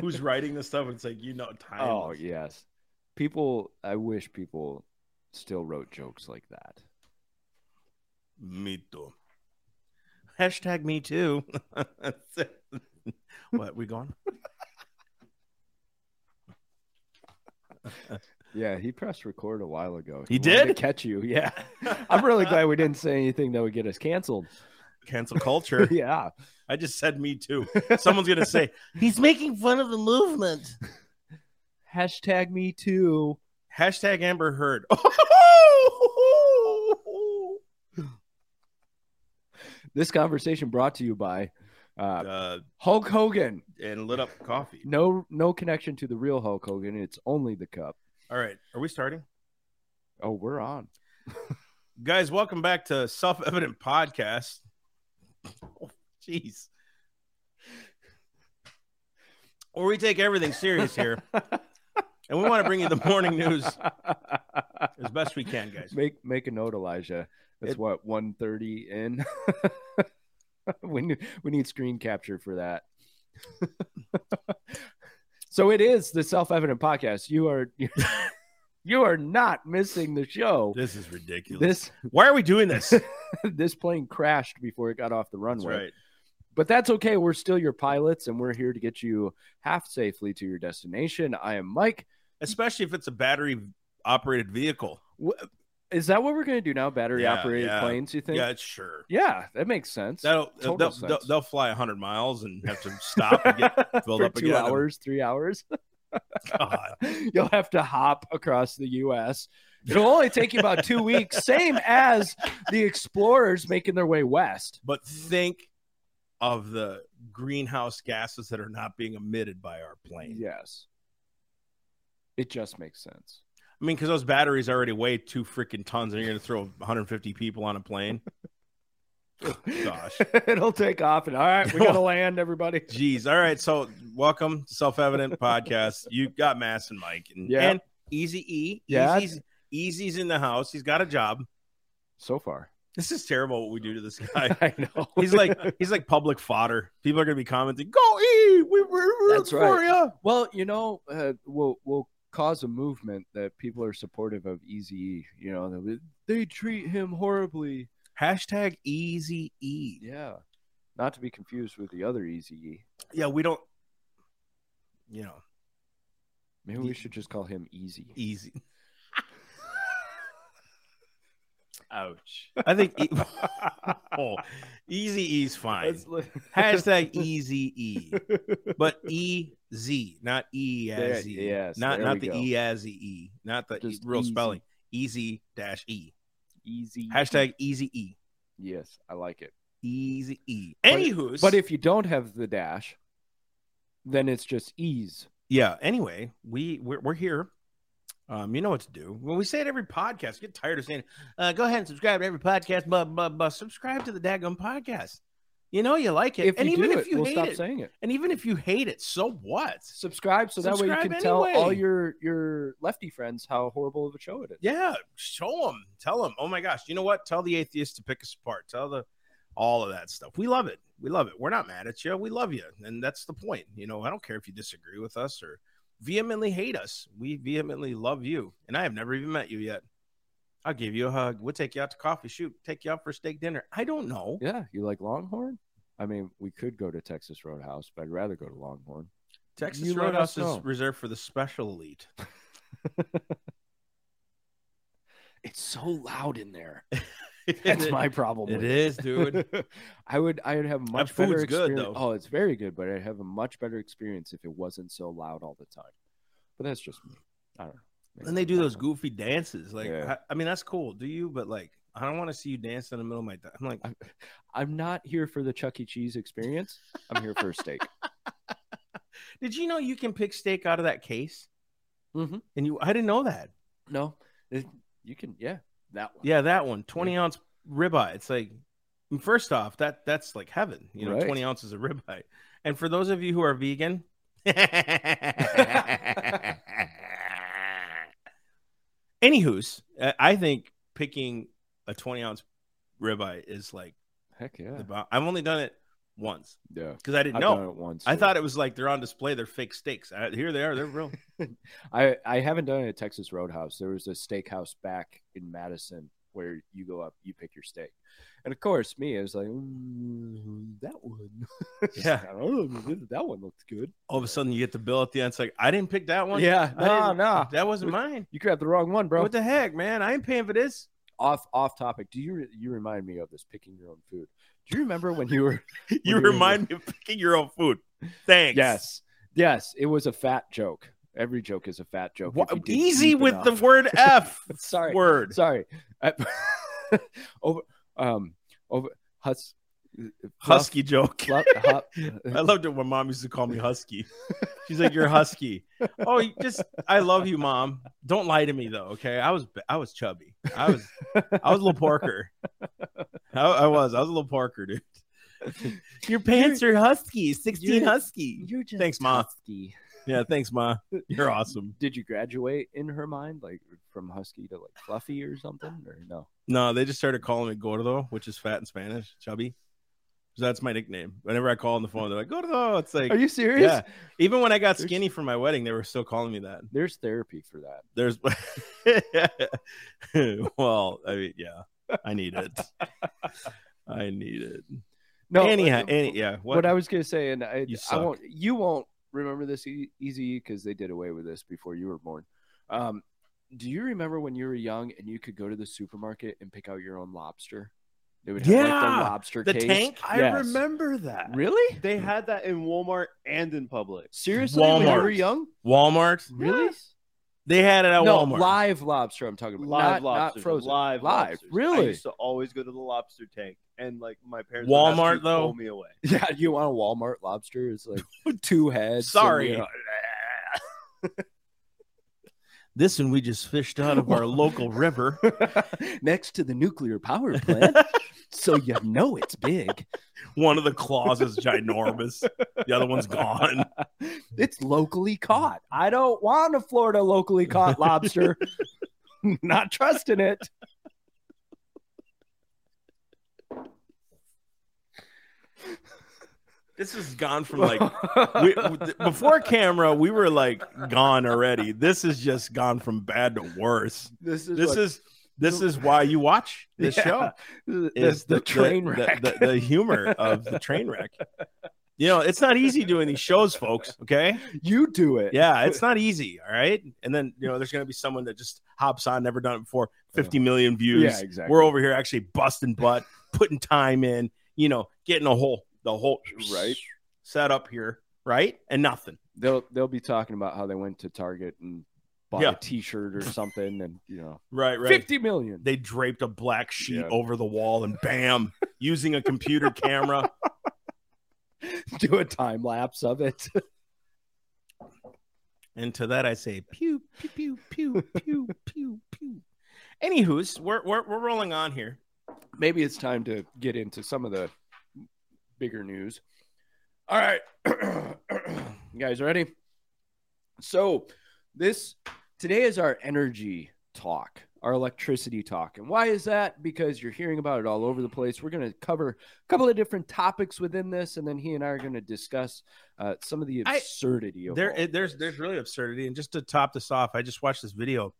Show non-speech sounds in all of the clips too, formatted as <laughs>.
who's writing this stuff. It's like you know, time. oh yes, people. I wish people still wrote jokes like that. Me too. Hashtag me too. <laughs> What we going? Yeah, he pressed record a while ago. He wanted to did? catch you. Yeah, I'm really glad we didn't say anything that would get us canceled. Cancel culture. <laughs> yeah, I just said me too. <laughs> Someone's gonna say he's making fun of the movement. hashtag me too. Hashtag Amber Heard. <laughs> This conversation brought to you by uh, uh, Hulk Hogan. and lit up coffee. No, no connection to the real Hulk Hogan. It's only the cup. All right, are we starting? Oh, we're on. <laughs> Guys, welcome back to Self Evident Podcast. <laughs> Jeez. Or we take everything serious here. <laughs> and we want to bring you the morning news as best we can, guys. make make a note, Elijah. It's It- what 1.30 in. <laughs> we need we need screen capture for that. so it is the self-evident podcast. You are you are not missing the show. This is ridiculous. This Why are we doing this? this plane crashed before it got off the That's runway. right. But that's okay. We're still your pilots and we're here to get you half safely to your destination. I am Mike. Especially if it's a battery operated vehicle. Is that what we're going to do now? Battery Yeah, operated yeah. planes, you think? Yeah, sure. Yeah, that makes sense. That'll uh, Total they'll, sense. they'll, they'll fly 100 miles and have to stop and get <laughs> filled For up two again. hours, three hours. <laughs> God. <laughs> You'll have to hop across the U.S. It'll only take you about two weeks, same as the explorers making their way west. But think of the greenhouse gases that are not being emitted by our plane. Yes, it just makes sense. I mean, because those batteries already weigh two freaking tons, and you're going to throw 150 people on a plane. <laughs> Gosh. It'll take off, and all right, we got to <laughs> land, everybody. Jeez. All right. So, welcome to Self Evident Podcast. You got Mass and Mike, and, Yeah. and Easy E. Yeah. Easy's, Easy's in the house. He's got a job. So far, This is terrible what we do to this guy. <laughs> I know He's like he's like public fodder. People are going to be commenting, "Go E, we were That's for right. you." Well, you know, uh, we'll we'll cause a movement that people are supportive of Easy. You know, they, they treat him horribly. Hashtag Easy E. Yeah, not to be confused with the other Easy E. Yeah, we don't. You know, Maybe we should just call him Easy. easy. Ouch. I think e- <laughs> oh, Easy E's fine. That's <laughs> Hashtag Easy E, but E Z, not E as E. yes, not not the go. E as E, not the Just real easy. spelling. Easy dash E. Easy. Hashtag Easy E. Yes, I like it. Easy E. But- But if you don't have the dash, then it's just ease. yeah. Anyway, we we're, we're here. Um, you know what to do. When we say it every podcast, get tired of saying, uh, "Go ahead and subscribe to every podcast." Blah blah blah. Subscribe to the daggum podcast. You know you like it, If and you even do if it, you we'll stop it, saying it. and even if you hate it, so what? Subscribe so that way you Subscribe can tell all your your lefty friends how horrible of a show it is. Yeah, show them, tell them. Oh my gosh, you know what? Tell the atheists to pick us apart. Tell the all of that stuff. We love it. We love it. We're not mad at you. We love you, and that's the point. You know, I don't care if you disagree with us or vehemently hate us. We vehemently love you, and I have never even met you yet. I'll give you a hug. We'll take you out to coffee. Shoot, take you out for steak dinner. I don't know. Yeah, you like Longhorn? I mean, we could go to Texas Roadhouse, but I'd rather go to Longhorn. Texas You Roadhouse is reserved for the special elite. <laughs> It's so loud in there. <laughs> <laughs> That's my problem. It with dude. <laughs> I would I would have a much better food's good, experience. though. Oh, it's very good, but I'd have a much better experience if it wasn't so loud all the time. But that's just me. I don't know. Maybe And they do those goofy dances. Like, Yeah. I, I mean, that's cool. Do you? But like, I don't want to see you dance in the middle of my. I'm like, I'm not here for the Chuck E. Cheese experience. I'm here for a steak. <laughs> did you know you can pick steak out of that case? Mhm. And you, I didn't know that. No, it- you can. Yeah, that one. Yeah, that one, 20 ounce ribeye. It's like, first off, that that's like heaven. You know, Right. 20 ounces of ribeye. And for those of you who are vegan, <laughs> anywho's, uh, I think picking a 20 ounce ribeye is like Heck yeah. I've only done it once Yeah. because I didn't I've know. it once. I too. thought it was like they're on display. They're fake steaks. I, here they are. They're real. <laughs> I I haven't done it at Texas Roadhouse. There was a steakhouse back in Madison where you go up, you pick your steak, and of course, me, I was like, "Mm, that one, <laughs> Yeah. oh, that one looks good. All of a sudden, you get the bill at the end. It's like I didn't pick that one. Yeah, I no, no, that wasn't mine. you grabbed the wrong one, bro. What the heck, man? I ain't paying for this. off off topic. Do you you remind me of this picking your own food? Do you remember when you were? <laughs> You you were- remind me of picking your own food. Thanks. yes, yes, it was a fat joke. Every joke is a fat joke. Wha- if you easy with the word <laughs> F Sorry, word. sorry. <laughs> Over um over hus Husky joke. fluff- hu- <laughs> I loved it when mom used to call me Husky. She's like, "You're Husky." Oh, just I love you, mom. Don't lie to me though, okay? I was I was chubby. I was I was a little porker. I, I was. I was a little porker, dude. Your pants are husky. Sixteen you're- husky. You're just Thanks, Ma. husky. Yeah, thanks, ma. You're awesome. <laughs> Did you graduate in her mind, like from husky to like fluffy or something, or no? No, they just started calling me Gordo, which is fat in Spanish, chubby. So that's my nickname. Whenever I call on the phone, they're like Gordo. It's like Are you serious? yeah. Even when I got There's- skinny for my wedding, they were still calling me that. There's therapy for that. There's <laughs> well, I mean, yeah, I need it. <laughs> I need it. No, Anyhow, uh, any, yeah. what, I was gonna say, and I, You I won't. You won't remember this e- easy because they did away with this before you were born. Um, do you remember when you were young and you could go to the supermarket and pick out your own lobster? They would have like Yeah, the lobster the case. tank. I Yes. remember that. Really? They hmm. had that in Walmart and in public. Seriously? When you were young? Walmart. Really? Yes. They had it at no, Walmart. live lobster. I'm talking about Live not, not lobsters, frozen. Live, Live. lobsters. I Really? used to always go to the lobster tank, and like my parents. would have to Walmart, though? pull me away. <laughs> Yeah, you want a Walmart lobster? It's like <laughs> two heads. and, Sorry. you know, <laughs> This one we just fished out of our local river. next to the nuclear power plant, so you know it's big. One of the claws is ginormous. The other one's gone. <laughs> It's locally caught. I don't want a Florida locally caught lobster. <laughs> Not trusting it. This has gone from like we, before camera, we were like gone already. This has just gone from bad to worse. this is This what- is this is why you watch this <laughs> Yeah. show. the, Is the, train the, wreck. the, the humor of the train wreck. You know, it's not easy doing these shows, folks. Okay. you do it. Yeah, it's not easy. All right. And then, you know, there's going to be someone that just hops on, never done it before, 50 million views. Yeah, exactly. We're over here actually busting butt, putting time in, you know, getting a whole, the whole Right. set up here. Right. And nothing. They'll they'll be talking about how they went to Target and bought Yeah. a T-shirt or something, and you know, <laughs> Right. Right. fifty million. They draped a black sheet Yeah. over the wall and bam, <laughs> using a computer camera. do a time lapse of it. And to that, I say pew, pew, pew, pew, pew, pew, pew. Anywho's, we're, we're, we're rolling on here. Maybe it's time to get into some of the bigger news. All right, <clears throat> you guys ready? So this today is our energy talk, our electricity talk, and why is that? Because you're hearing about it all over the place. We're going to cover a couple of different topics within this, and then he and I are going to discuss uh, some of the I- absurdity of there it, there's there's really absurdity and just to top this off i just watched this video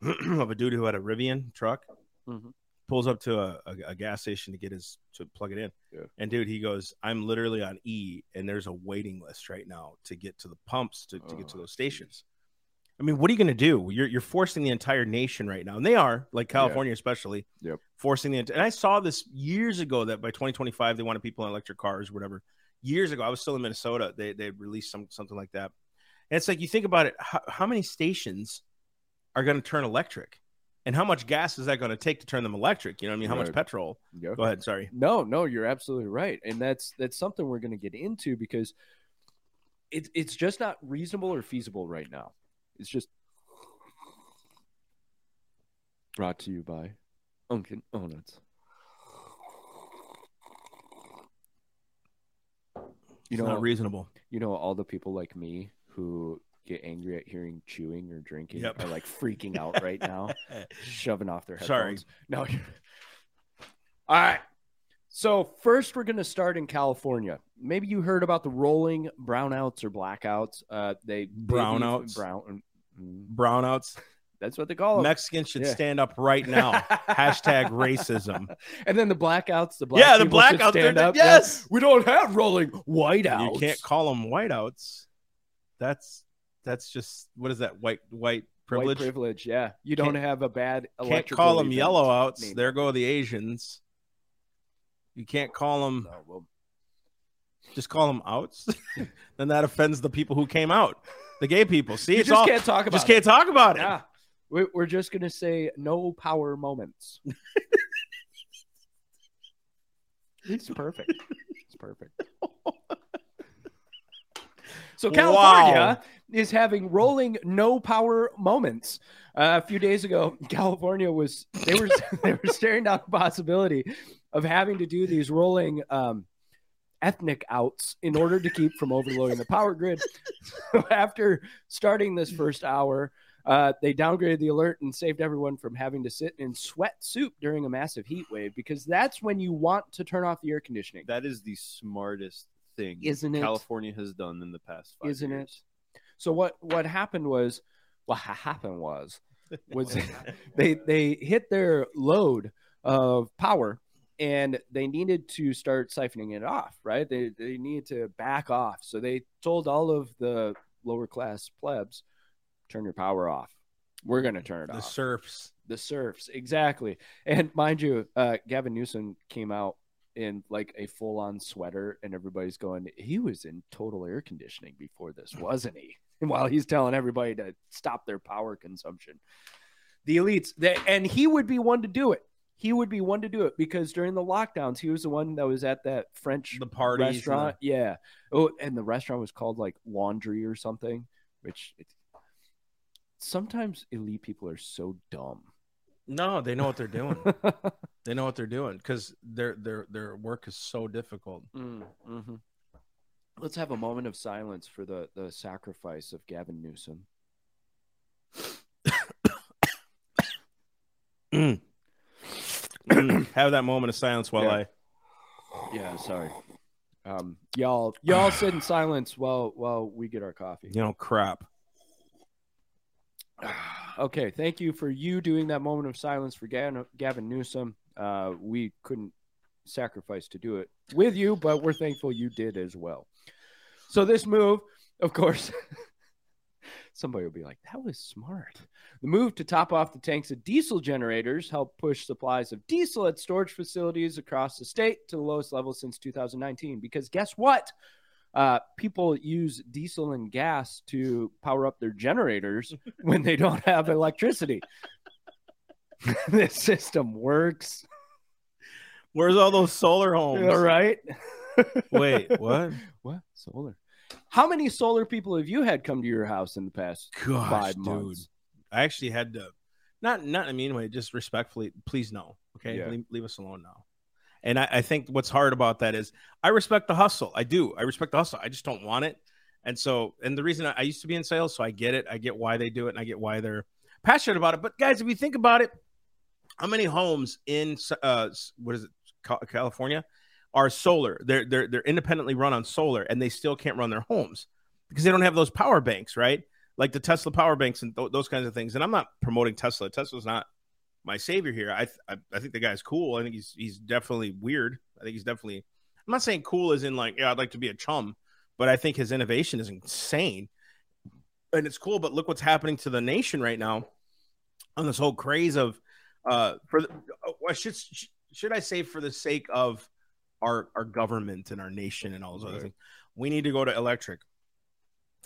<clears throat> of a dude who had a rivian truck Mhm. pulls up to a, a, a gas station to get his to plug it in Yeah. and dude he goes i'm literally on e and there's a waiting list right now to get to the pumps to, to get to Oh, those stations i mean what are you going to do? You're, you're forcing the entire nation right now and they are like california especially Yep. forcing the and i saw this years ago that by 2025 they wanted people in electric cars whatever. Years ago i was still in minnesota they, they released some something like that. And it's like you think about it how, how many stations are going to turn electric? And how much gas is that going to take to turn them electric? You know what i mean? How much petrol? Yeah. go ahead sorry. No, no, you're absolutely right, and that's that's something we're going to get into because it's it's just not reasonable or feasible right now. It's just brought to you by Dunkin Donuts. You it's know, not reasonable you know, all the people like me who get angry at hearing chewing or drinking Yep. are like freaking out right now, <laughs> shoving off their heads. Sorry. No, <laughs> all right. So first, we're going to start in California. Maybe you heard about the rolling brownouts or blackouts. Uh, they Brownouts? Brown. Mm, Brownouts. That's what they call them. Mexicans should Yeah. stand up right now. Hashtag <laughs> racism. and then the blackouts. The black yeah, the blackouts. stand up. Yes. We don't have rolling whiteouts. You can't call them whiteouts. That's that's just what is that white white privilege? White privilege. Yeah, you don't Can't- have a bad. Can't call them event. yellow outs. Name There go the Asians. You can't call them. Oh, well, Just call them outs. <laughs> then that offends the people who came out, the gay people. See, you it's just all can't talk about. just it. can't talk about it. Yeah, we're, we're just gonna say no power moments. <laughs> it's perfect. It's perfect. So California is having rolling no power moments. Uh, a few days ago, <laughs> California was they were <laughs> they were staring down the possibility of having to do these rolling um, ethnic outs in order to keep from overloading the power grid. So <laughs> after starting this first hour, uh, they downgraded the alert and saved everyone from having to sit in sweat soup during a massive heat wave because that's when you want to turn off the air conditioning. That is the smartest thing Isn't it? California has done in the past five Isn't years. it? So what what happened was what happened was <laughs> was <laughs> they they hit their load of power and they needed to start siphoning it off, right? They they needed to back off. So they told all of the lower class plebs, turn your power off. We're gonna turn it The off. The serfs. the serfs, exactly. And mind you, uh, Gavin Newsom came out in like a full on sweater, and everybody's going, he was in total air conditioning before this, <laughs> wasn't he? And <laughs> while he's telling everybody to stop their power consumption, the elites, they, and he would be one to do it. He would be one to do it because during the lockdowns, he was the one that was at that French The party and restaurant. Yeah. Oh, and the restaurant was called like Laundry or something, which it, sometimes elite people are so dumb. No, they know what they're doing. they know what they're doing because their their their work is so difficult. Mm, mhm. Let's have a moment of silence for the, the sacrifice of Gavin Newsom. Mm. Have that moment of silence while Yeah. I. Yeah, sorry. Um, y'all, y'all sit in silence while while we get our coffee. You know, crap. <sighs> Okay, thank you for you doing that moment of silence for Gavin, Gavin Newsom. Uh, we couldn't sacrifice to do it with you, but we're thankful you did as well. So this move, of course, <laughs> somebody will be like, "That was smart." The move to top off the tanks of diesel generators helped push supplies of diesel at storage facilities across the state to the lowest level since 2019. Because guess what? Uh, people use diesel and gas to power up their generators <laughs> when they don't have electricity. <laughs> this system works. Where's all those solar homes? All <laughs> right. Wait, what? What? Solar. How many solar people have you had come to your house in the past Gosh, five dude. months? I actually had to, not not in a mean way, just respectfully. Please no, okay, Yeah. leave, leave us alone now. And I, I think what's hard about that is I respect the hustle. I do. I respect the hustle. I just don't want it. And so, and the reason I, I used to be in sales, so I get it. I get why they do it, and I get why they're passionate about it. But guys, if you think about it, how many homes in uh, what is it, California, are solar? They're they're they're independently run on solar, and they still can't run their homes because they don't have those power banks, right? Like the Tesla power banks and th- those kinds of things. And I'm not promoting Tesla. Tesla's not my savior here. I, th- I I think the guy's cool. I think he's he's definitely weird. I think he's definitely. I'm not saying cool as in like yeah, I'd like to be a chum, but I think his innovation is insane, and it's cool. But look what's happening to the nation right now, on this whole craze of, uh, for the, uh, should should I say for the sake of our our government and our nation and all those other things, we need to go to electric.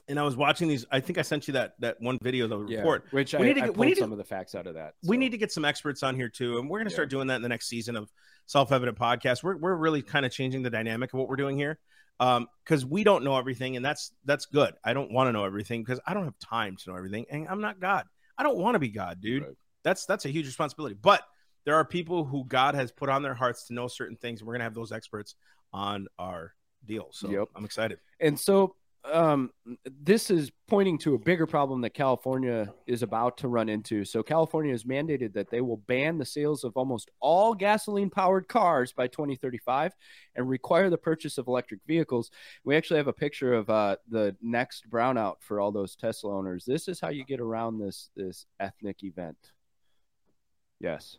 And I was watching these. I think I sent you that that one video, the Yeah, report which We I, need to get- we need to- some of the facts out of that. we need to get some experts on here too, and we're going to Yeah. start doing that in the next season of Self Evident Podcast. We're we're really kind of changing the dynamic of what we're doing here, um, because we don't know everything, and that's that's good. I don't want to know everything because I don't have time to know everything, and I'm not God. I don't want to be God, dude. Right. That's that's a huge responsibility. But there are people who God has put on their hearts to know certain things, and we're going to have those experts on our deal. So Yep. I'm excited. And so um, this is pointing to a bigger problem that California is about to run into. So, California has mandated that they will ban the sales of almost all gasoline powered cars by 2035 and require the purchase of electric vehicles. We actually have a picture of uh, the next brownout for all those Tesla owners. This is how you get around this this ethnic event. Yes,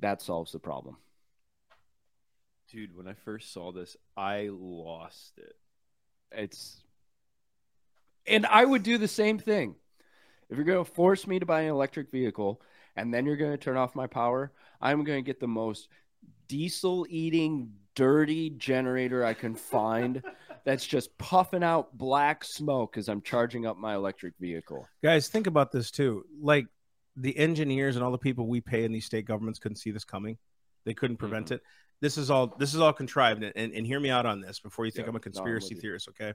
that solves the problem. Dude, when I first saw this, I lost it. It's and I would do the same thing. If you're going to force me to buy an electric vehicle and then you're going to turn off my power, I'm going to get the most diesel eating dirty generator I can find <laughs> that's just puffing out black smoke as I'm charging up my electric vehicle. Guys, think about this too. Like the engineers and all the people we pay in these state governments couldn't see this coming. They couldn't prevent Mm-hmm. it. This is all this is all contrived and, and, and hear me out on this before you think Yeah, I'm a no, conspiracy with theorist, okay?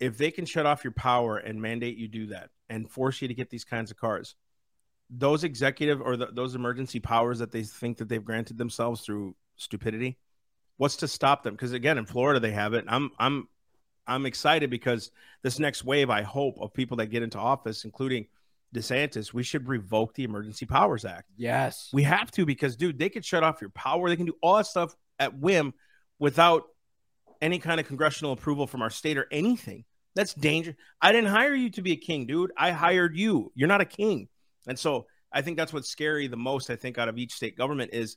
If they can shut off your power and mandate you do that and force you to get these kinds of cars, those executive or the, those emergency powers that they think that they've granted themselves through stupidity, what's to stop them? Because again, in Florida they have it. I'm I'm I'm excited because this next wave, I hope, of people that get into office, including DeSantis, we should revoke the Emergency Powers Act. Yes. We have to because, dude, they could shut off your power. They can do all that stuff at whim without any kind of congressional approval from our state or anything. That's danger. I didn't hire you to be a king, dude. I hired you. You're not a king. And so I think that's what's scary the most, I think, out of each state government is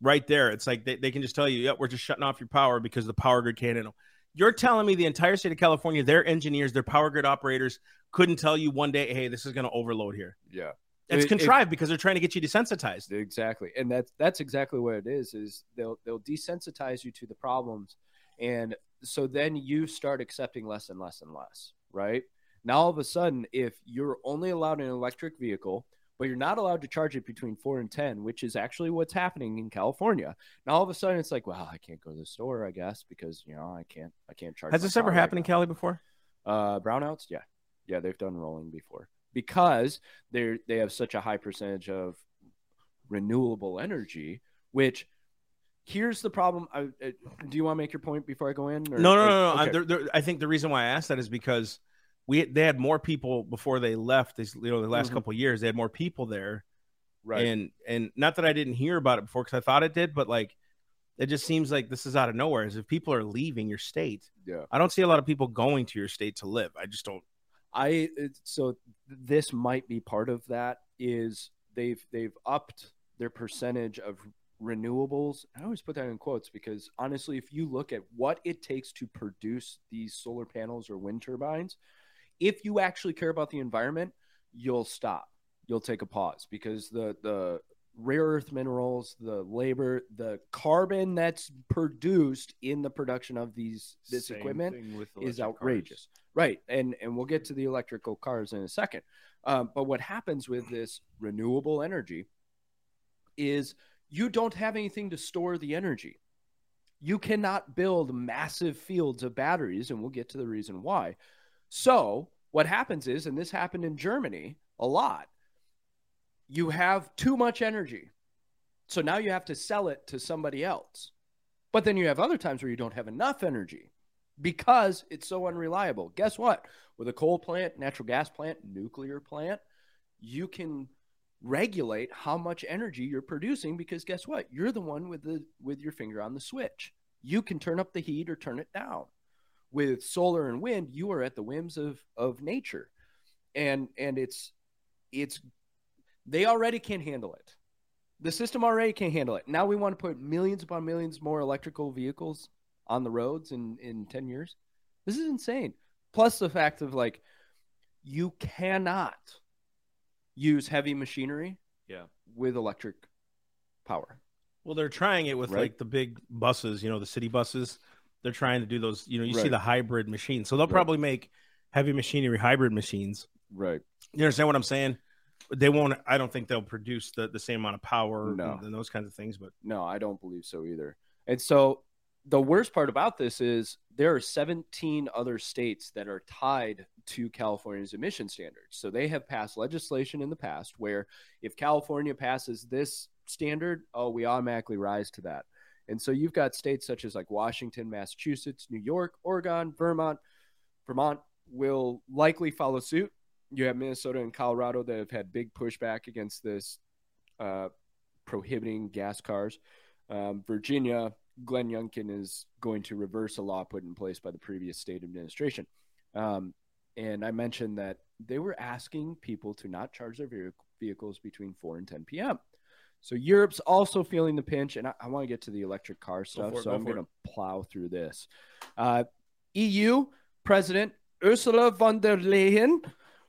right there. It's like they, they can just tell you, yeah, we're just shutting off your power because the power grid can't handle. You're telling me the entire state of California, their engineers, their power grid operators couldn't tell you one day, hey, this is going to overload here. Yeah. It's It- it- contrived because they're trying to get you desensitized. Exactly. And that's that's exactly what it is is they'll they'll desensitize you to the problems and so then you start accepting less and less and less, right? Now all of a sudden if you're only allowed an electric vehicle but you're not allowed to charge it between 4 and 10, which is actually what's happening in California. Now all of a sudden it's like, well, I can't go to the store, I guess, because you know, I can't I can't charge Has this ever car right happened in. Cali before? Uh, brownouts, yeah, yeah, they've done rolling before because they're they have such a high percentage of renewable energy. Which here's the problem. I, uh, do you want to make your point before I go in? or- No, no, no, no. Okay. they're, they're- I think the reason why I asked that is because we they had more people before they left. This you know the last Mhm. couple of years they had more people there, right. and and not that I didn't hear about it before because I thought it did, but like it just seems like this is out of nowhere. As if people are leaving your state, yeah. I don't see a lot of people going to your state to live. I just don't. I so this might be part of that is they've they've upped their percentage of renewables. I always put that in quotes because honestly, if you look at what it takes to produce these solar panels or wind turbines, if you actually care about the environment, you'll stop. You'll take a pause because the the rare earth minerals, the labor, the carbon that's produced in the production of these this Same equipment is electric cars. outrageous. Right. And and we'll get to the electrical cars in a second. Um, but what happens with this renewable energy is you don't have anything to store the energy. You cannot build massive fields of batteries, and we'll get to the reason why. So, what happens is, and this happened in Germany a lot, you have too much energy. So now you have to sell it to somebody else. But then you have other times where you don't have enough energy because it's so unreliable. Guess what? With a coal plant, natural gas plant, nuclear plant, you can regulate how much energy you're producing because guess what? You're the one with the with your finger on the switch. You can turn up the heat or turn it down. With solar and wind, you are at the whims of of nature. And and it's it's they already can't handle it. The system already can't handle it. Now we want to put millions upon millions more electrical vehicles on the roads in in 10 years. This is insane. Plus the fact of like you cannot use heavy machinery Yeah. with electric power. Well, they're trying it with Right. like the big buses, you know, the city buses. They're trying to do those. You know, you see the hybrid machines, so they'll Right. probably make heavy machinery hybrid machines. Right. You understand what I'm saying? They won't. I don't think they'll produce the, the same amount of power No. and, and those kinds of things. But No, I don't believe so either. And so the worst part about this is there are 17 other states that are tied to California's emission standards. So they have passed legislation in the past where if California passes this standard, oh, we automatically rise to that. And so you've got states such as like Washington, Massachusetts, New York, Oregon, Vermont. Vermont will likely follow suit. You have Minnesota and Colorado that have had big pushback against this uh, prohibiting gas cars. Um, Virginia, Glenn Youngkin is going to reverse a law put in place by the previous state administration. Um, and I mentioned that they were asking people to not charge their vehicles between 4 and 10 p.m. So Europe's also feeling the pinch, and I, I want to get to the electric car stuff, it, so I'm going to plow through this. Uh, EU President Ursula von der Leyen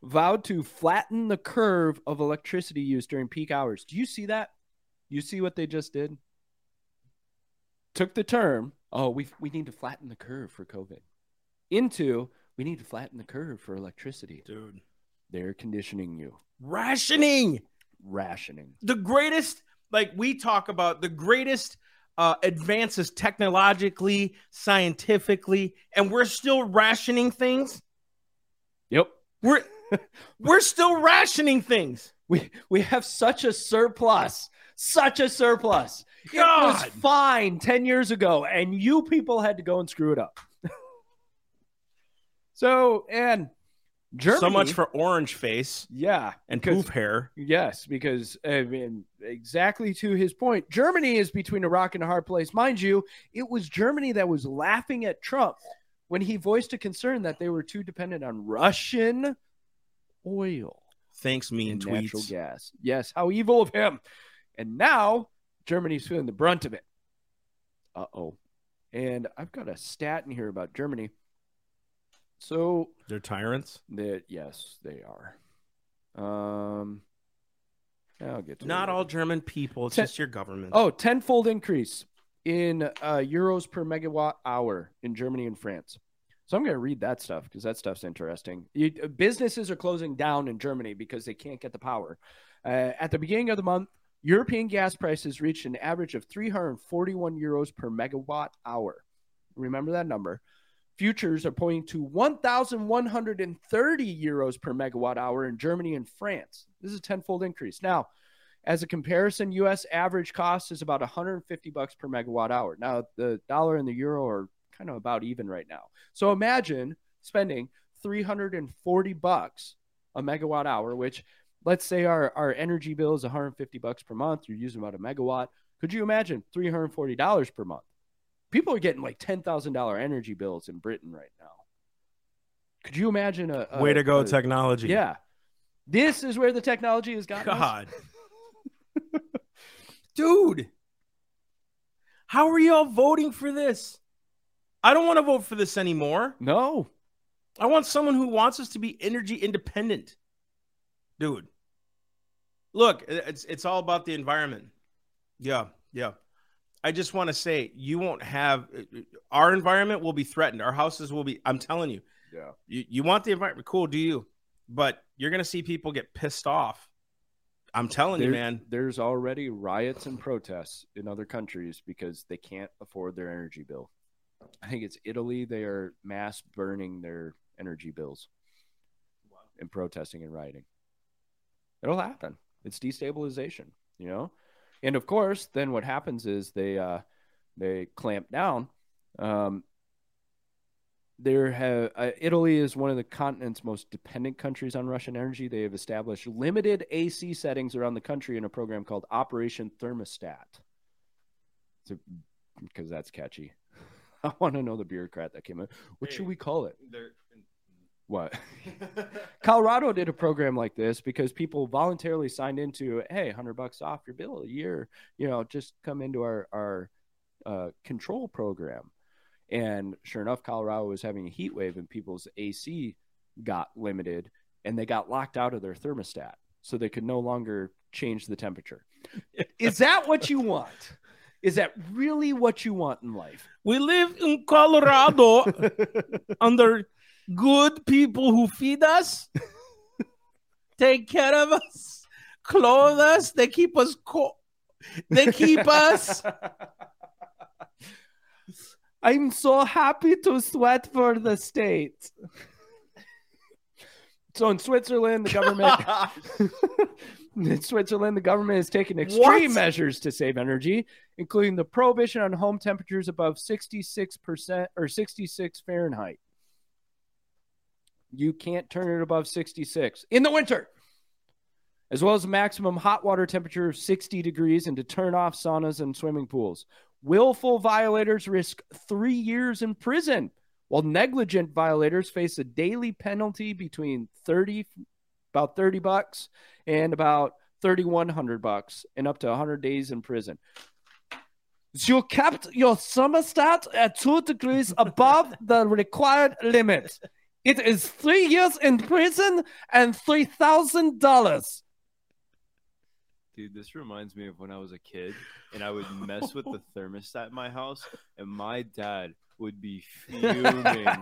vowed to flatten the curve of electricity use during peak hours. Do you see that? You see what they just did? Took the term, oh, we we need to flatten the curve for COVID, into we need to flatten the curve for electricity. Dude, they're conditioning you. Rationing. Rationing. The greatest, like we talk about, the greatest uh, advances technologically, scientifically, and we're still rationing things. Yep. We're <laughs> we're still rationing things. We we have such a surplus, such a surplus. God. It was fine 10 years ago, and you people had to go and screw it up. <laughs> so, and Germany. So much for orange face. Yeah. And because, poof hair. Yes, because I mean, exactly to his point, Germany is between a rock and a hard place. Mind you, it was Germany that was laughing at Trump when he voiced a concern that they were too dependent on Russian oil. Thanks, me and tweets. natural gas. Yes, how evil of him. And now Germany's feeling the brunt of it. Uh oh. And I've got a stat in here about Germany. So they're tyrants. That yes, they are. Um, I'll get to not all German people. It's Ten, just your government. Oh, tenfold increase in uh, euros per megawatt hour in Germany and France. So I'm going to read that stuff because that stuff's interesting. You, businesses are closing down in Germany because they can't get the power. Uh, at the beginning of the month, European gas prices reached an average of 341 euros per megawatt hour. Remember that number. Futures are pointing to 1,130 euros per megawatt hour in Germany and France. This is a tenfold increase. Now, as a comparison, U.S. average cost is about 150 bucks per megawatt hour. Now, the dollar and the euro are kind of about even right now. So imagine spending 340 bucks a megawatt hour, which let's say our, our energy bill is 150 bucks per month. You're using about a megawatt. Could you imagine $340 per month? People are getting like $10,000 energy bills in Britain right now. Could you imagine a, a way to go a, technology? Yeah. This is where the technology has gotten. God. <laughs> Dude. How are y'all voting for this? I don't want to vote for this anymore. No. I want someone who wants us to be energy independent dude. Look, it's it's all about the environment. Yeah, yeah. I just want to say you won't have uh, uh, our environment will be threatened. Our houses will be. I'm telling you. Yeah. You you want the environment? Cool. Do you? But you're gonna see people get pissed off. I'm telling there, you, man. There's already riots and protests in other countries because they can't afford their energy bill. I think it's Italy. They are mass burning their energy bills and protesting and rioting. It'll happen. It's destabilization, you know. And of course, then what happens is they uh, they clamp down. Um, there have uh, Italy is one of the continent's most dependent countries on Russian energy. They have established limited AC settings around the country in a program called Operation Thermostat. Because that's catchy. <laughs> I want to know the bureaucrat that came in. What hey, should we call it? What? <laughs> Colorado did a program like this because people voluntarily signed into, hey, hundred bucks off your bill a year. You know, just come into our our uh, control program. And sure enough, Colorado was having a heat wave, and people's AC got limited, and they got locked out of their thermostat, so they could no longer change the temperature. <laughs> Is that what you want? Is that really what you want in life? We live in Colorado <laughs> under good people who feed us, take care of us, clothe us, they keep us cool. They keep us. <laughs> I'm so happy to sweat for the state. So in Switzerland, the government <laughs> in Switzerland, the government has taken extreme What? measures to save energy, including the prohibition on home temperatures above 66% or 66 Fahrenheit. You can't turn it above 66 in the winter, as well as a maximum hot water temperature of 60 degrees and to turn off saunas and swimming pools. Willful violators risk three years in prison, while negligent violators face a daily penalty between 30, about 30 bucks and about 3100 bucks and up to 100 days in prison. You kept your thermostat at two degrees above the required limit. It is three years in prison and three thousand dollars. Dude, this reminds me of when I was a kid and I would mess with the <laughs> thermostat in my house, and my dad would be fuming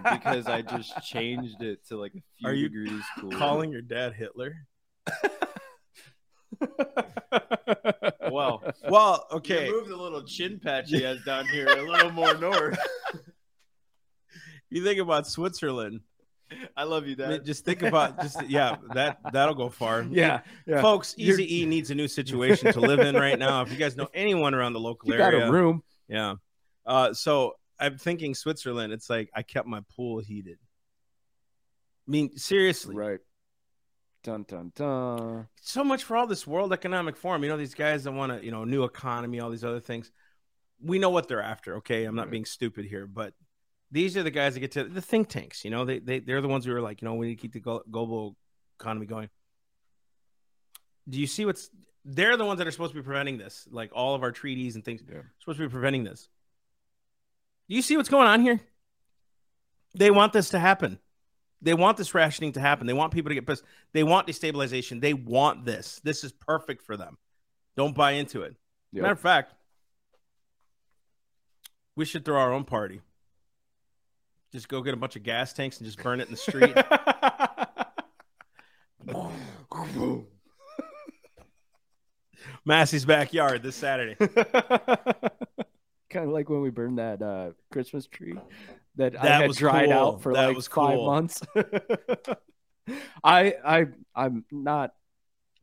because I just changed it to like a few Are you degrees cooler. Calling your dad Hitler? <laughs> Well, Well, okay. okay. move the little chin patch he has down here a little more north. <laughs> You think about Switzerland. I love you, I mean, Dad. just think about just yeah, that that'll go far. <laughs> yeah, yeah. Folks, Easy E needs a new situation to live in right now. If you guys know anyone around the local You got area, a room. yeah. Uh, so I'm thinking Switzerland. It's like I kept my pool heated. I mean, seriously, Right. Dun dun dun. so much for all this World Economic Forum. You know, these guys that want to, you know, new economy, all these other things. We know what they're after. Okay, I'm not Right. being stupid here, but these are the guys that get to the think tanks. You know, they they they're the ones who are like, you know, we need to keep the global economy going. Do you see what's? They're the ones that are supposed to be preventing this. Like all of our treaties and things Yeah. supposed to be preventing this. Do you see what's going on here? They want this to happen. They want this rationing to happen. They want people to get pissed. They want destabilization. They want this. This is perfect for them. Don't buy into it. Yep. Matter of fact, we should throw our own party. Just go get a bunch of gas tanks and just burn it in the street. <laughs> Massey's backyard this Saturday. <laughs> kind of like when we burned that uh, Christmas tree that, I had dried cool. out for That like was five months. <laughs> I I I'm not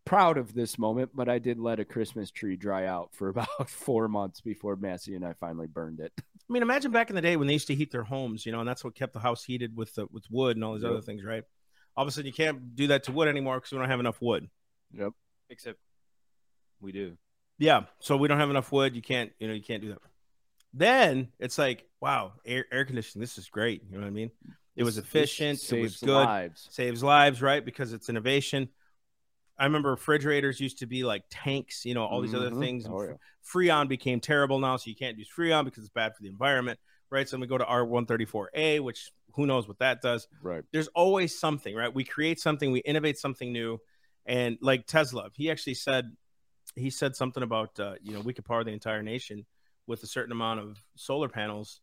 proud of this moment, but I did let a Christmas tree dry out for about four months before Massey and I finally burned it. I mean, imagine back in the day when they used to heat their homes, you know, and that's what kept the house heated with the with wood and all these Yep. other things, right? All of a sudden, you can't do that to wood anymore because we don't have enough wood. Yep. Except we do. Yeah, so we don't have enough wood. You can't, you know, you can't do that. Then it's like, wow, air, air conditioning. This is great. You know what I mean? It was This- efficient. this It was good. lives. Saves lives, right? Because it's innovation. I remember refrigerators used to be like tanks. You know, all these other Mhm. things. Oh, yeah. Freon became terrible now, so you can't use Freon because it's bad for the environment, right? So then we go to R134A, which who knows what that does. Right. There's always something, right? We create something, we innovate something new, and like Tesla, he actually said he said something about uh, you know we could power the entire nation with a certain amount of solar panels.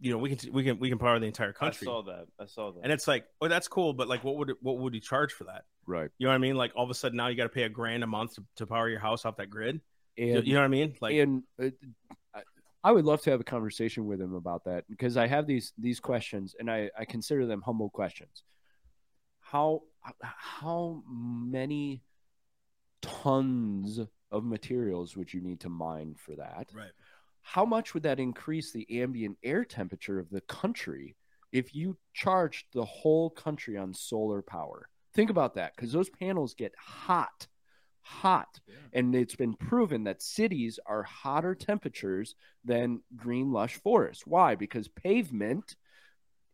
You know, we can we can we can power the entire country, I saw that. I saw that. and it's like, oh, that's cool, but like, what would it, what would you charge for that? Right. You know what I mean? Like all of a sudden now you got to pay a grand a month to, to power your house off that grid. You- And you know what I mean? Like and uh, I- I would love to have a conversation with him about that because I have these these questions and I, I consider them humble questions. How how many tons of materials would you need to mine for that? right. How much would that increase the ambient air temperature of the country if you charged the whole country on solar power? Think about that because those panels get hot, hot. And it's been proven that cities are hotter temperatures than green, lush forests. Why? Because pavement,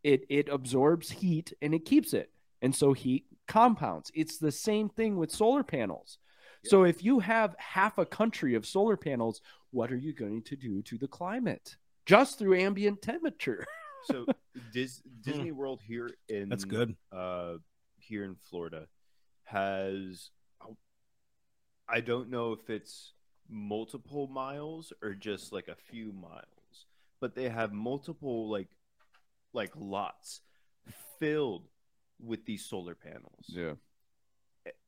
it, it absorbs heat and it keeps it. And so heat compounds. It's the same thing with solar panels. So if you have half a country of solar panels, what are you going to do to the climate? Just through ambient temperature. so <laughs> Dis- Disney World here in That's good. uh, here in Florida has I don't know if it's multiple miles or just like a few miles, but they have multiple like like lots filled with these solar panels.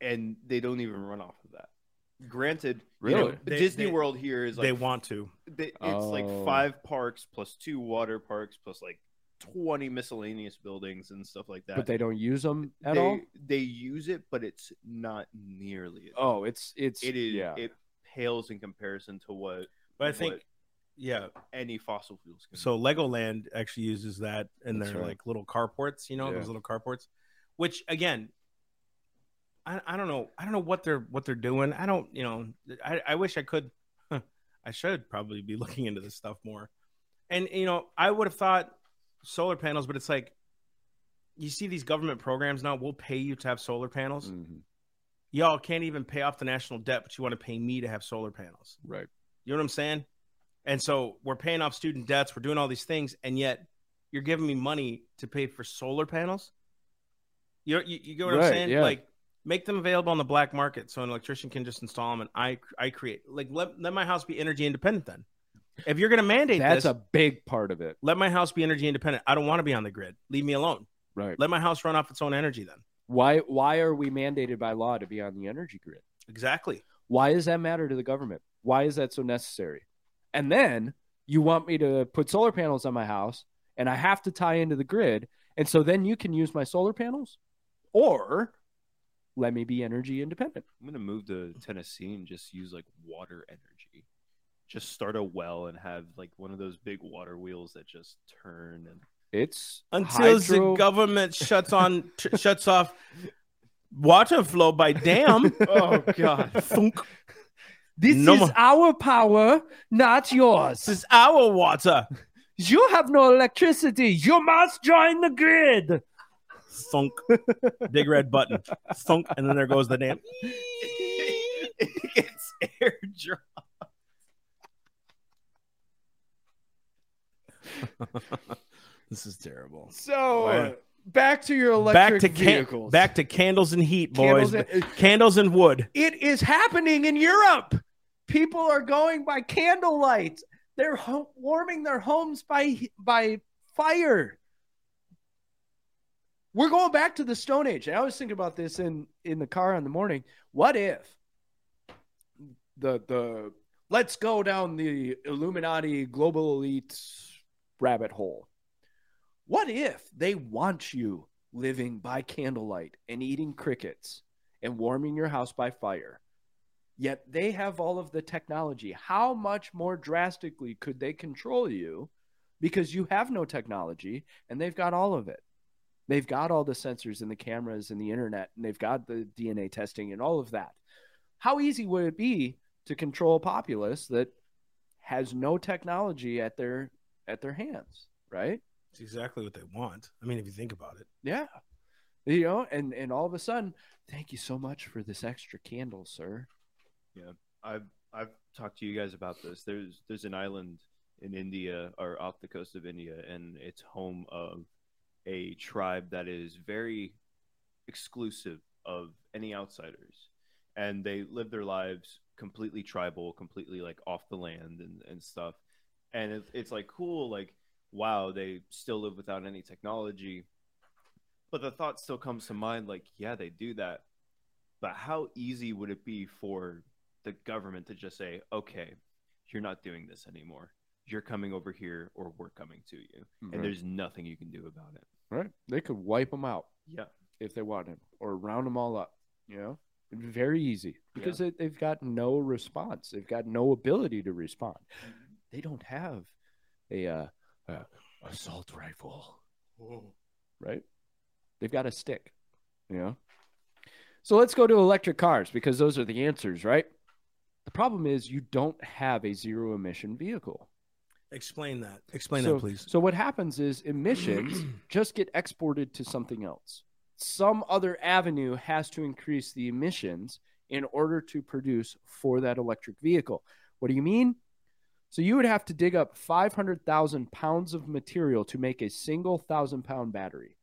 And they don't even run off of that. Granted, you know, Really? They- Disney they- World here is like they want to. they, it's like Oh. five parks plus two water parks plus like 20 miscellaneous buildings and stuff like that. but they don't use them at they, all. They use it, but it's not nearly. As Oh, it's it's it is. yeah. It pales in comparison to what But I think, yeah. any fossil fuels can. So Legoland actually uses that in That's their right. like little carports, you know, Yeah. those little carports. Which again, I, I don't know. I don't know what they're what they're doing. I don't, you know, I, I wish I could I should probably be <laughs> looking into this stuff more. And you know, I would have thought solar panels, but it's like you see these government programs now, we'll pay you to have solar panels. Mhm. Y'all can't even pay off the national debt, but you want to pay me to have solar panels. right. You know what I'm saying? And so we're paying off student debts, we're doing all these things, and yet you're giving me money to pay for solar panels. You you, you get what Right, I'm saying? yeah. Like make them available on the black market so an electrician can just install them and I I create like let, let my house be energy independent then. If you're gonna mandate That's this, a big part of it. let my house be energy independent. I don't want to be on the grid. Leave me alone. Right. Let my house run off its own energy then. Why why are we mandated by law to be on the energy grid? Exactly. Why does that matter to the government? Why is that so necessary? And then you want me to put solar panels on my house and I have to tie into the grid. And so then you can use my solar panels or let me be energy independent. I'm gonna move to Tennessee and just use like water energy. Just start a well and have like one of those big water wheels that just turn and It's Until hydro- the government <laughs> shuts on t- shuts off water flow by dam. <laughs> oh god Thunk. This No is more- our power, not yours. This is our water. You have no electricity. You must join the grid. Thunk. Big red button. Thunk. And then there goes the dam. <laughs> it gets air dry. this is terrible. So Wow. back to your Back electric to can- vehicles. back to candles and heat, boys. Candles and- candles and wood. it is happening in Europe. People are going by candlelight. They're ho- warming their homes by by fire. We're going back to the Stone Age. And I was thinking about this in in the car in the morning. What if the the let's go down the Illuminati global elite rabbit hole? What if they want you living by candlelight and eating crickets and warming your house by fire? Yet they have all of the technology. How much more drastically could they control you because you have no technology and they've got all of it? They've got all the sensors and the cameras and the internet and they've got the DNA testing and all of that. How easy would it be to control a populace that has no technology at their at their hands, right? It's exactly what they want. I mean, if you think about it. Yeah. You know, and and all of a sudden, thank you so much for this extra candle, sir. Yeah. I've I've talked to you guys about this. There's there's an island in India or off the coast of India, and it's home of a tribe that is very exclusive of any outsiders, and they live their lives completely tribal, completely like off the land and and stuff. And it's it's like cool, like wow, they still live without any technology. But the thought still comes to mind, like yeah, they do that. But how easy would it be for the government to just say, okay, you're not doing this anymore. You're coming over here or we're coming to you. Right. And there's nothing you can do about it. Right. They could wipe them out Yeah. if they wanted, or round them all up. You know, very easy because they, they've got no response. They've got no ability to respond. They don't have a uh, uh, assault rifle, right? They've got a stick. You know. So let's go to electric cars because those are the answers, right? The problem is you don't have a zero emission vehicle. Explain that. Explain so, that, please. So what happens is emissions <clears throat> just get exported to something else. Some other avenue has to increase the emissions in order to produce for that electric vehicle. What do you mean? So you would have to dig up 500,000 pounds of material to make a single thousand pound battery.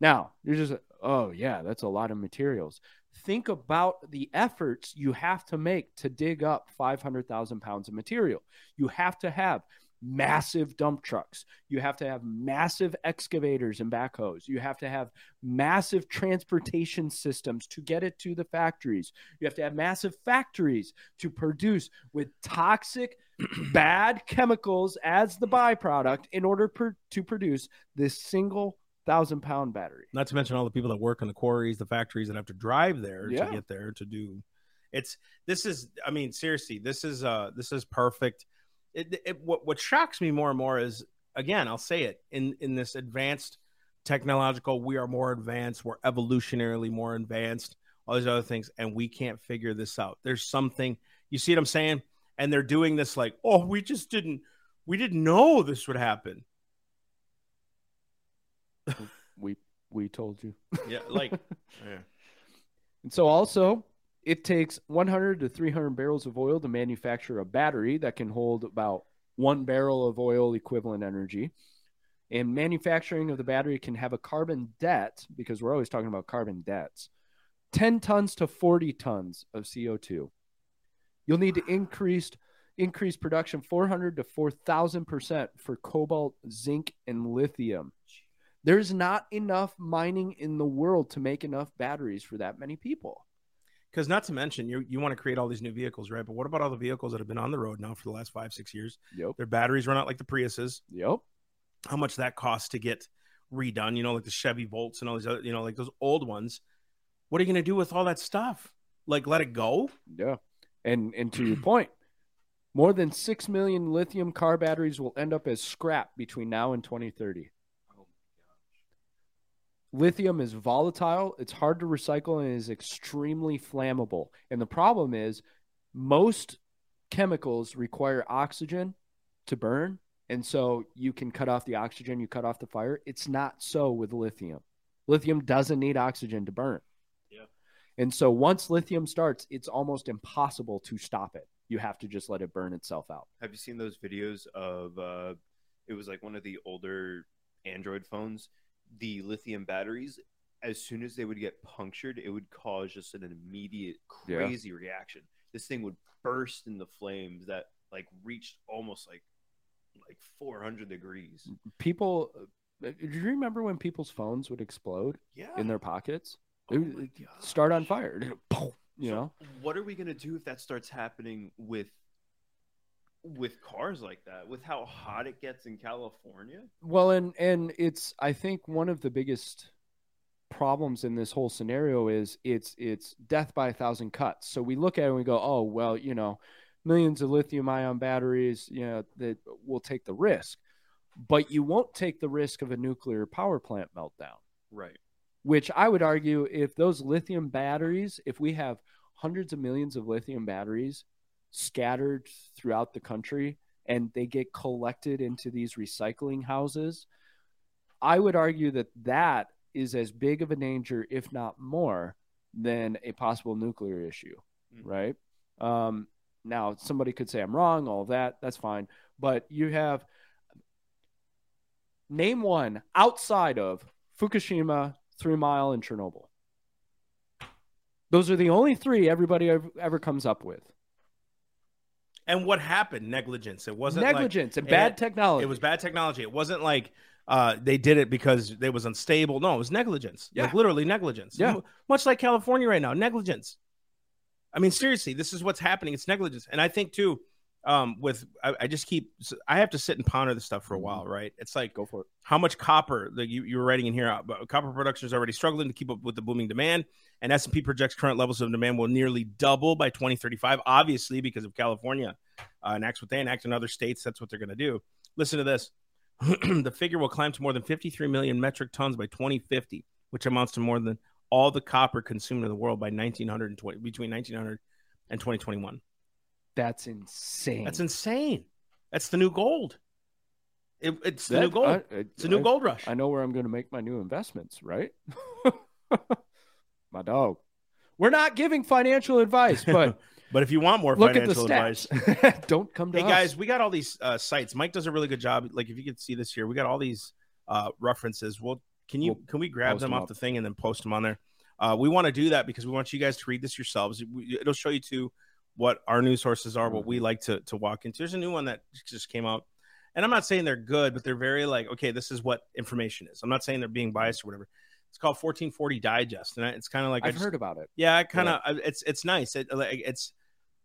Now, you're just, oh, yeah, that's a lot of materials. Think about the efforts you have to make to dig up 500,000 pounds of material. You have to have massive dump trucks. You have to have massive excavators and backhoes. You have to have massive transportation systems to get it to the factories. You have to have massive factories to produce with toxic <clears throat> bad chemicals as the byproduct in order per, to produce this single thousand pound battery. Not to mention all the people that work in the quarries, the factories that have to drive there Yeah. to get there to do. It's this is. I mean, seriously, this is uh this is perfect. It, it what what shocks me more and more is again, I'll say it in in this advanced technological. We are more advanced. We're evolutionarily more advanced. All these other things, and we can't figure this out. There's something. You see what I'm saying? And they're doing this like, oh, we just didn't. We didn't know this would happen. We we told you. Yeah, like. <laughs> yeah. And so also it takes 100 to 300 barrels of oil to manufacture a battery that can hold about one barrel of oil equivalent energy. And manufacturing of the battery can have a carbon debt because we're always talking about carbon debts. 10 tons to 40 tons of CO2. You'll need to increase increase production 400 to 4000% for cobalt, zinc and lithium. There's not enough mining in the world to make enough batteries for that many people. Because not to mention, you you want to create all these new vehicles, right? But what about all the vehicles that have been on the road now for the last five, six years? Yep. Their batteries run out like the Priuses. Yep. How much that costs to get redone? You know, like the Chevy Volts and all these other, you know, like those old ones. What are you going to do with all that stuff? Like let it go? Yeah. And and to your point, more than 6 million lithium car batteries will end up as scrap between now and 2030. Lithium is volatile, it's hard to recycle and is extremely flammable. And the problem is most chemicals require oxygen to burn, and so you can cut off the oxygen, you cut off the fire. It's not so with lithium. Lithium doesn't need oxygen to burn. Yeah. And so once lithium starts, it's almost impossible to stop it. You have to just let it burn itself out. Have you seen those videos of uh it was like one of the older Android phones, the lithium batteries as soon as they would get punctured, it would cause just an immediate Yeah. crazy reaction. This thing would burst into flames that like reached almost like like 400 degrees. People, uh, do you remember when people's phones would explode Yeah. in their pockets? Oh start on fire. You So know, what are we gonna do if that starts happening with with cars like that? With how hot it gets in California? Well, and and it's I think one of the biggest problems in this whole scenario is it's it's death by a thousand cuts. So we look at it and we go, oh well, you know, millions of lithium ion batteries, you know, that will take the risk, but you won't take the risk of a nuclear power plant meltdown. Right. Which I would argue, if those lithium batteries, if we have hundreds of millions of lithium batteries scattered throughout the country and they get collected into these recycling houses, I would argue that that is as big of a danger, if not more, than a possible nuclear issue, Mhm. right? Um, now, somebody could say I'm wrong, all that, that's fine. But you have name one outside of Fukushima, Three Mile, and Chernobyl. Those are the only three everybody ever, ever comes up with. And what happened? Negligence. It wasn't like- Negligence and bad had- technology. it was bad technology. It wasn't like uh, they did it because it was unstable. No, it was negligence. Yeah. Like literally negligence. Yeah. Much like California right now, negligence. I mean, seriously, this is what's happening. It's negligence. And I think too, um, with I, I just keep I have to sit and ponder this stuff for a while, right? It's like Go for it. how much copper like you, you were writing in here uh, copper production is already struggling to keep up with the booming demand and s&p projects current levels of demand will nearly double by 2035 obviously because of california uh, enacts what they enact in other states that's what they're going to do listen to this <clears throat> the figure will climb to more than 53 million metric tons by 2050 which amounts to more than all the copper consumed in the world by 1920 between 1900 and 2021 That's insane. that's insane that's the new gold it, it's the That- new gold I- it's a new I- gold rush I know where I'm going to make my new investments, right? <laughs> my dog. We're not giving financial advice, but <laughs> But if you want more look at the financial advice. <laughs> Don't come to hey us. guys, we got all these uh, sites. Mike does a really good job. Like if you could see this here, we got all these uh, references. Well, can you We'll can we grab them them off the thing and then post them on there? Uh, we want to do that because we want you guys to read this yourselves. We- It'll show you too what our news sources are, what Mm-hmm. we like to to walk into. There's a new one that just came out, and I'm not saying they're good, but they're very like, okay, this is what information is. I'm not saying they're being biased or whatever. It's called 1440 Digest, and it's kind of like I've just- heard about it. yeah, I kind of it's it's nice. It, like, it's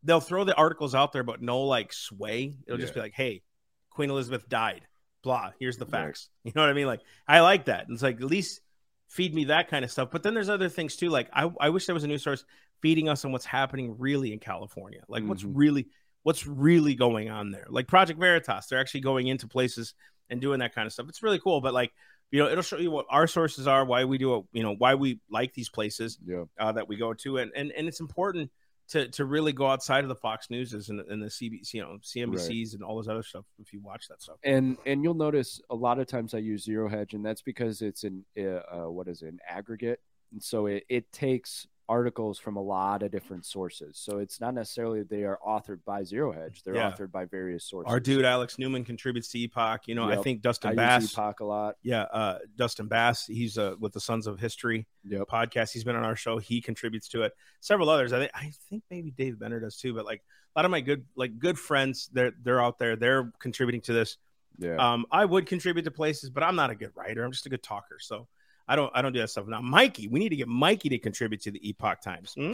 they'll throw the articles out there, but no like sway. It'll just be like, hey, Queen Elizabeth died. Blah. Here's the Right. facts. <laughs> You know what I mean? Like, I like that. And it's like at least feed me that kind of stuff. But then there's other things too. Like, I, I wish there was a news source feeding us on what's happening really in California. Like, what's Mhm. really what's really going on there. Like Project Veritas, they're actually going into places and doing that kind of stuff. It's really cool. But like, you know, it'll show you what our sources are, why we do it, you know, why we like these places Yeah. uh, that we go to, and and and it's important to to really go outside of the Fox Newses and, and the CBC, you know, CNBCs and all those other stuff. If you watch that stuff, and and you'll notice a lot of times I use zero hedge, and that's because it's an uh, uh, what is it, an aggregate, and so it, it takes articles from a lot of different sources. So it's not necessarily they are authored by zero hedge; they're Yeah. authored by various sources. our dude Alex Newman contributes to Epoch. You know, I Yep. think I Dustin use Bass, Epoch a lot. yeah, uh, Dustin Bass, he's uh, with the Sons of History Yep. podcast. He's been on our show. He contributes to it. Several others. I think I think maybe Dave Benner does too. But like a lot of my good like good friends, they're they're out there. They're contributing to this. Yeah. Um, I would contribute to places, but I'm not a good writer. I'm just a good talker. So I don't I don't do that stuff. Now, Mikey, we need to get Mikey to contribute to the Epoch Times. Hmm?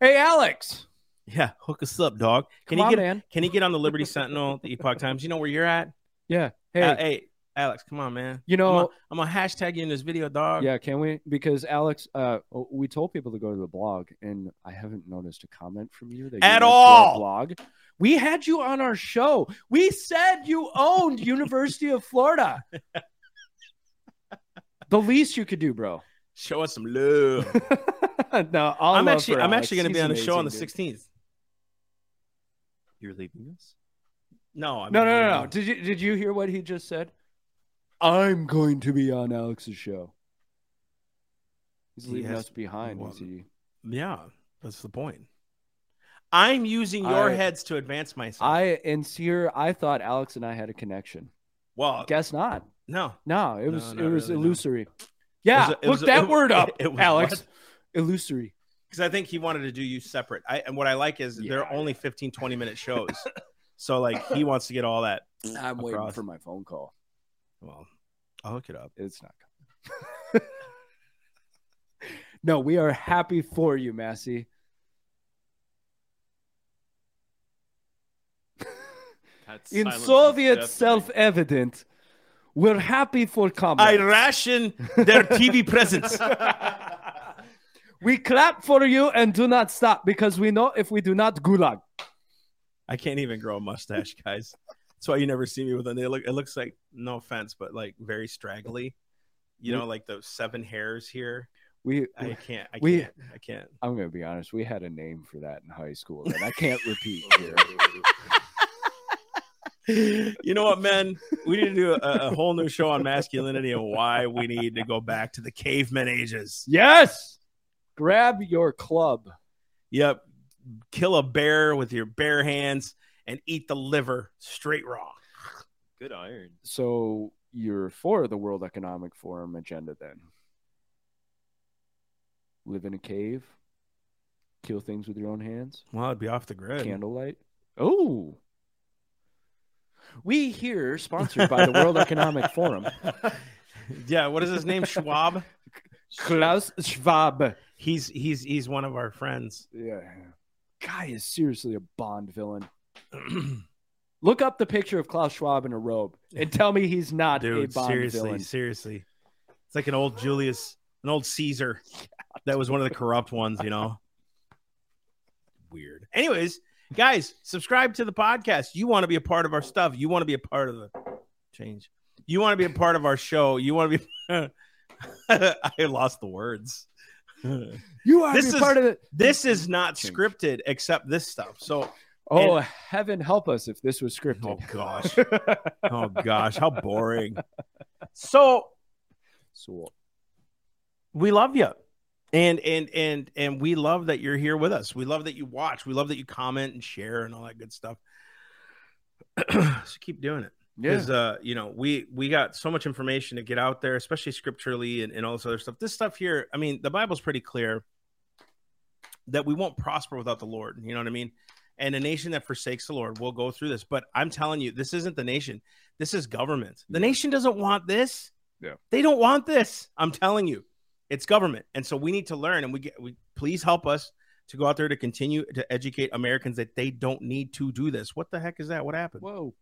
hey, Alex, Yeah, hook us up, dog. Can come he on, get man. can he get on the Liberty <laughs> Sentinel, the Epoch Times? You know where you're at? Yeah. Hey, Uh, hey, Alex, come on, man. you know, I'm gonna hashtag you in this video, dog. yeah, can we? Because Alex, uh, we told people to go to the blog, and I haven't noticed a comment from you that you At to all. blog. We had you on our show. We said you owned University of Florida. <laughs> the least you could do, bro. Show us some love. <laughs> no, all I'm actually I'm actually gonna be on the show on the dude. 16th. You're leaving us? No, I'm No, no, no, no. Did you did you hear what he just said? I'm going to be on Alex's show. He's He leaving has- us behind. well, is he? Yeah, that's the point. I'm using your I- heads to advance myself. I and here I thought Alex and I had a connection. well, Guess not. No, No, it was not it was really, no. illusory. Yeah, It was a- it look was a- that it- word up, <laughs> it was Alex. what? Illusory. because I think he wanted to do you separate. I and what I like is they're only 15, 20 minute <laughs> shows. so like he wants to get all that. I'm waiting for my phone call. Well, I'll hook it up. It's not coming. <laughs> no, we are happy for you, Massey. That In Soviet self-evident, we're happy for I ration their TV presence. <laughs> we clap for you and do not stop because we know if we do not gulag. I can't even grow a mustache, guys. That's why you never see me with a. It, look, it looks like no offense, but like very straggly. You know, like those seven hairs here. We, I can't. I We- can't. I can't. I'm gonna be honest. We had a name for that in high school that I can't <laughs> repeat here. <laughs> you know what, men? We need to do a, a whole new show on masculinity and why we need to go back to the caveman ages. Yes. Grab your club. Yep. Kill a bear with your bare hands and eat the liver straight raw. Good iron. So you're for the World Economic Forum agenda then? Live in a cave, kill things with your own hands, Well, it'd be off the grid. candlelight. Oh. We here sponsored by the World Economic Forum. <laughs> yeah. What is his name? Schwab. Klaus Schwab. He's he's he's one of our friends. Yeah. Guy is seriously a Bond villain. <clears throat> Look up the picture of Klaus Schwab in a robe and tell me he's not a Dude, Bond seriously, villain. seriously. It's like an old Julius, an old Caesar <laughs> that was one of the corrupt ones, you know. <laughs> Weird. Anyways, guys, subscribe to the podcast. You want to be a part of our stuff. You want to be a part of the change. You want to be a part of our show. You want to be <laughs> I lost the words. You are This be is- part of it. This is not Change. scripted except this stuff. So, Oh, heaven help us if this was scripted. oh gosh. <laughs> Oh gosh, how boring. <laughs> So, so, we love you and and and and we love that you're here with us. We love that you watch. We love that you comment and share and all that good stuff. <clears throat> So keep doing it. Yeah. because uh you know we we got so much information to get out there especially scripturally and, and all this other stuff. This stuff here i mean the bible's pretty clear that we won't prosper without the lord you know what i mean? And a nation that forsakes the lord will go through this. But i'm telling you this isn't the nation. This is government. The nation doesn't want this. Yeah. they don't want this i'm telling you it's government and so we need to learn and we get we please help us to go out there to continue to educate Americans that they don't need to do this. What the heck is that? What happened? Whoa.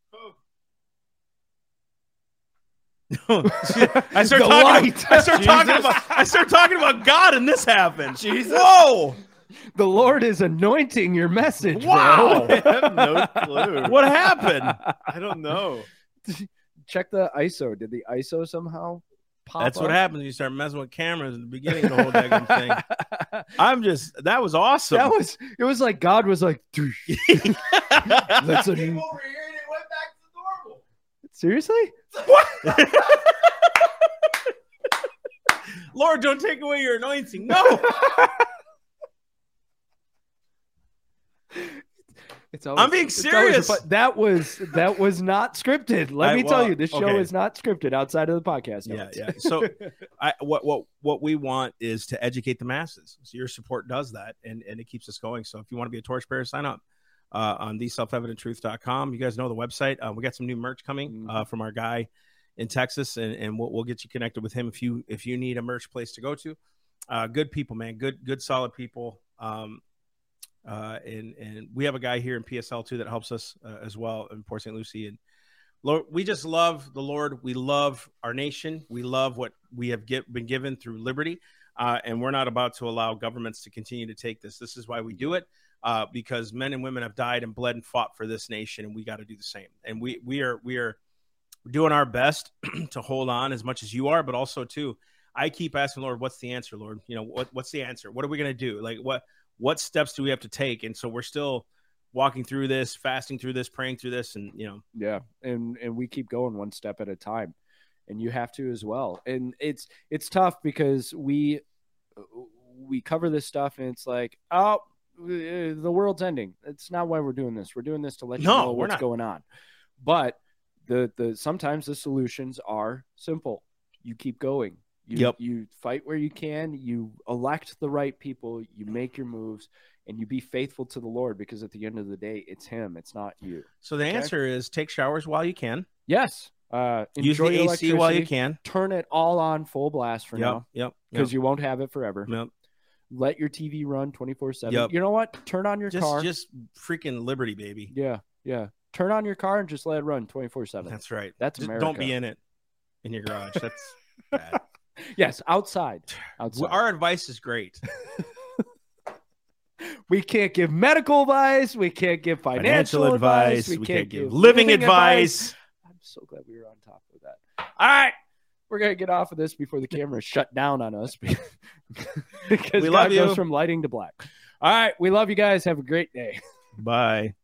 <laughs> I start The talking. light. I start talking about. I start talking about God, and this happened. Jesus. Whoa! The Lord is anointing your message. Wow. bro. <laughs> I have no clue. What happened? I don't know. <laughs> Check the ISO. Did the ISO somehow pop That's what happens when you start messing with cameras in the beginning of the whole daggone thing. <laughs> I'm just. That was awesome. That was it was like God was like "Doosh." <laughs> That's a- Came over here and it went back to normal. seriously? <laughs> Lord, don't take away your anointing. No. It's always, I'm being always serious. fun- that was that was not scripted. Let I- me tell you, this show okay. is not scripted outside of the podcast. Yeah, yeah. So, <laughs> I what what what we want is to educate the masses. So your support does that, and and it keeps us going. So if you want to be a torchbearer, sign up uh, on theselfevidenttruth.com. You guys know the website. Uh, we got some new merch coming uh, from our guy in Texas, and and we'll, we'll get you connected with him if you if you need a merch place to go to. Uh, good people, man. Good good solid people. Um, uh, and and we have a guy here in PSL too that helps us uh, as well in Port St. Lucie and. Lord, we just love the Lord. We love our nation. We love what we have get, been given through liberty. Uh, and we're not about to allow governments to continue to take this. This is why we do it, uh, because men and women have died and bled and fought for this nation, and we got to do the same. And we we are we are doing our best <clears throat> to hold on as much as you are, but also too, I keep asking Lord, what's the answer, Lord? You know, what what's the answer? What are we going to do? Like what what steps do we have to take? And so we're still walking through this, fasting through this, praying through this, and you know, Yeah, and and we keep going one step at a time, and you have to as well. And it's it's tough because we we cover this stuff, and it's like, oh, the world's ending. It's not why we're doing this. We're doing this to let you No, know what's not. going on. But the the sometimes the solutions are simple. You keep going. You, Yep. you fight where you can. You elect the right people. You make your moves, and you be faithful to the Lord because at the end of the day, it's Him. It's not you. So the Okay. answer is take showers while you can. Yes. Uh, Use the AC while you can. Turn it all on full blast for Yep, now yep, because you won't have it forever. yep. Let your TV run 24 7. Yep. You know what? Turn on your Just, car. just freaking liberty, baby. Yeah. Yeah. Turn on your car and just let it run 24 7. That's right. That's Just America. don't be in it in your garage. That's <laughs> bad. Yes. Outside. <sighs> Outside. Our advice is great. <laughs> we can't give medical advice. We can't give financial, advice. We, can't, give living, advice. I'm so glad we were on top of that. All right. We're going to get off of this before the camera shut down on us <laughs> because We God love goes from lighting to black. All right. We love you guys. Have a great day. Bye.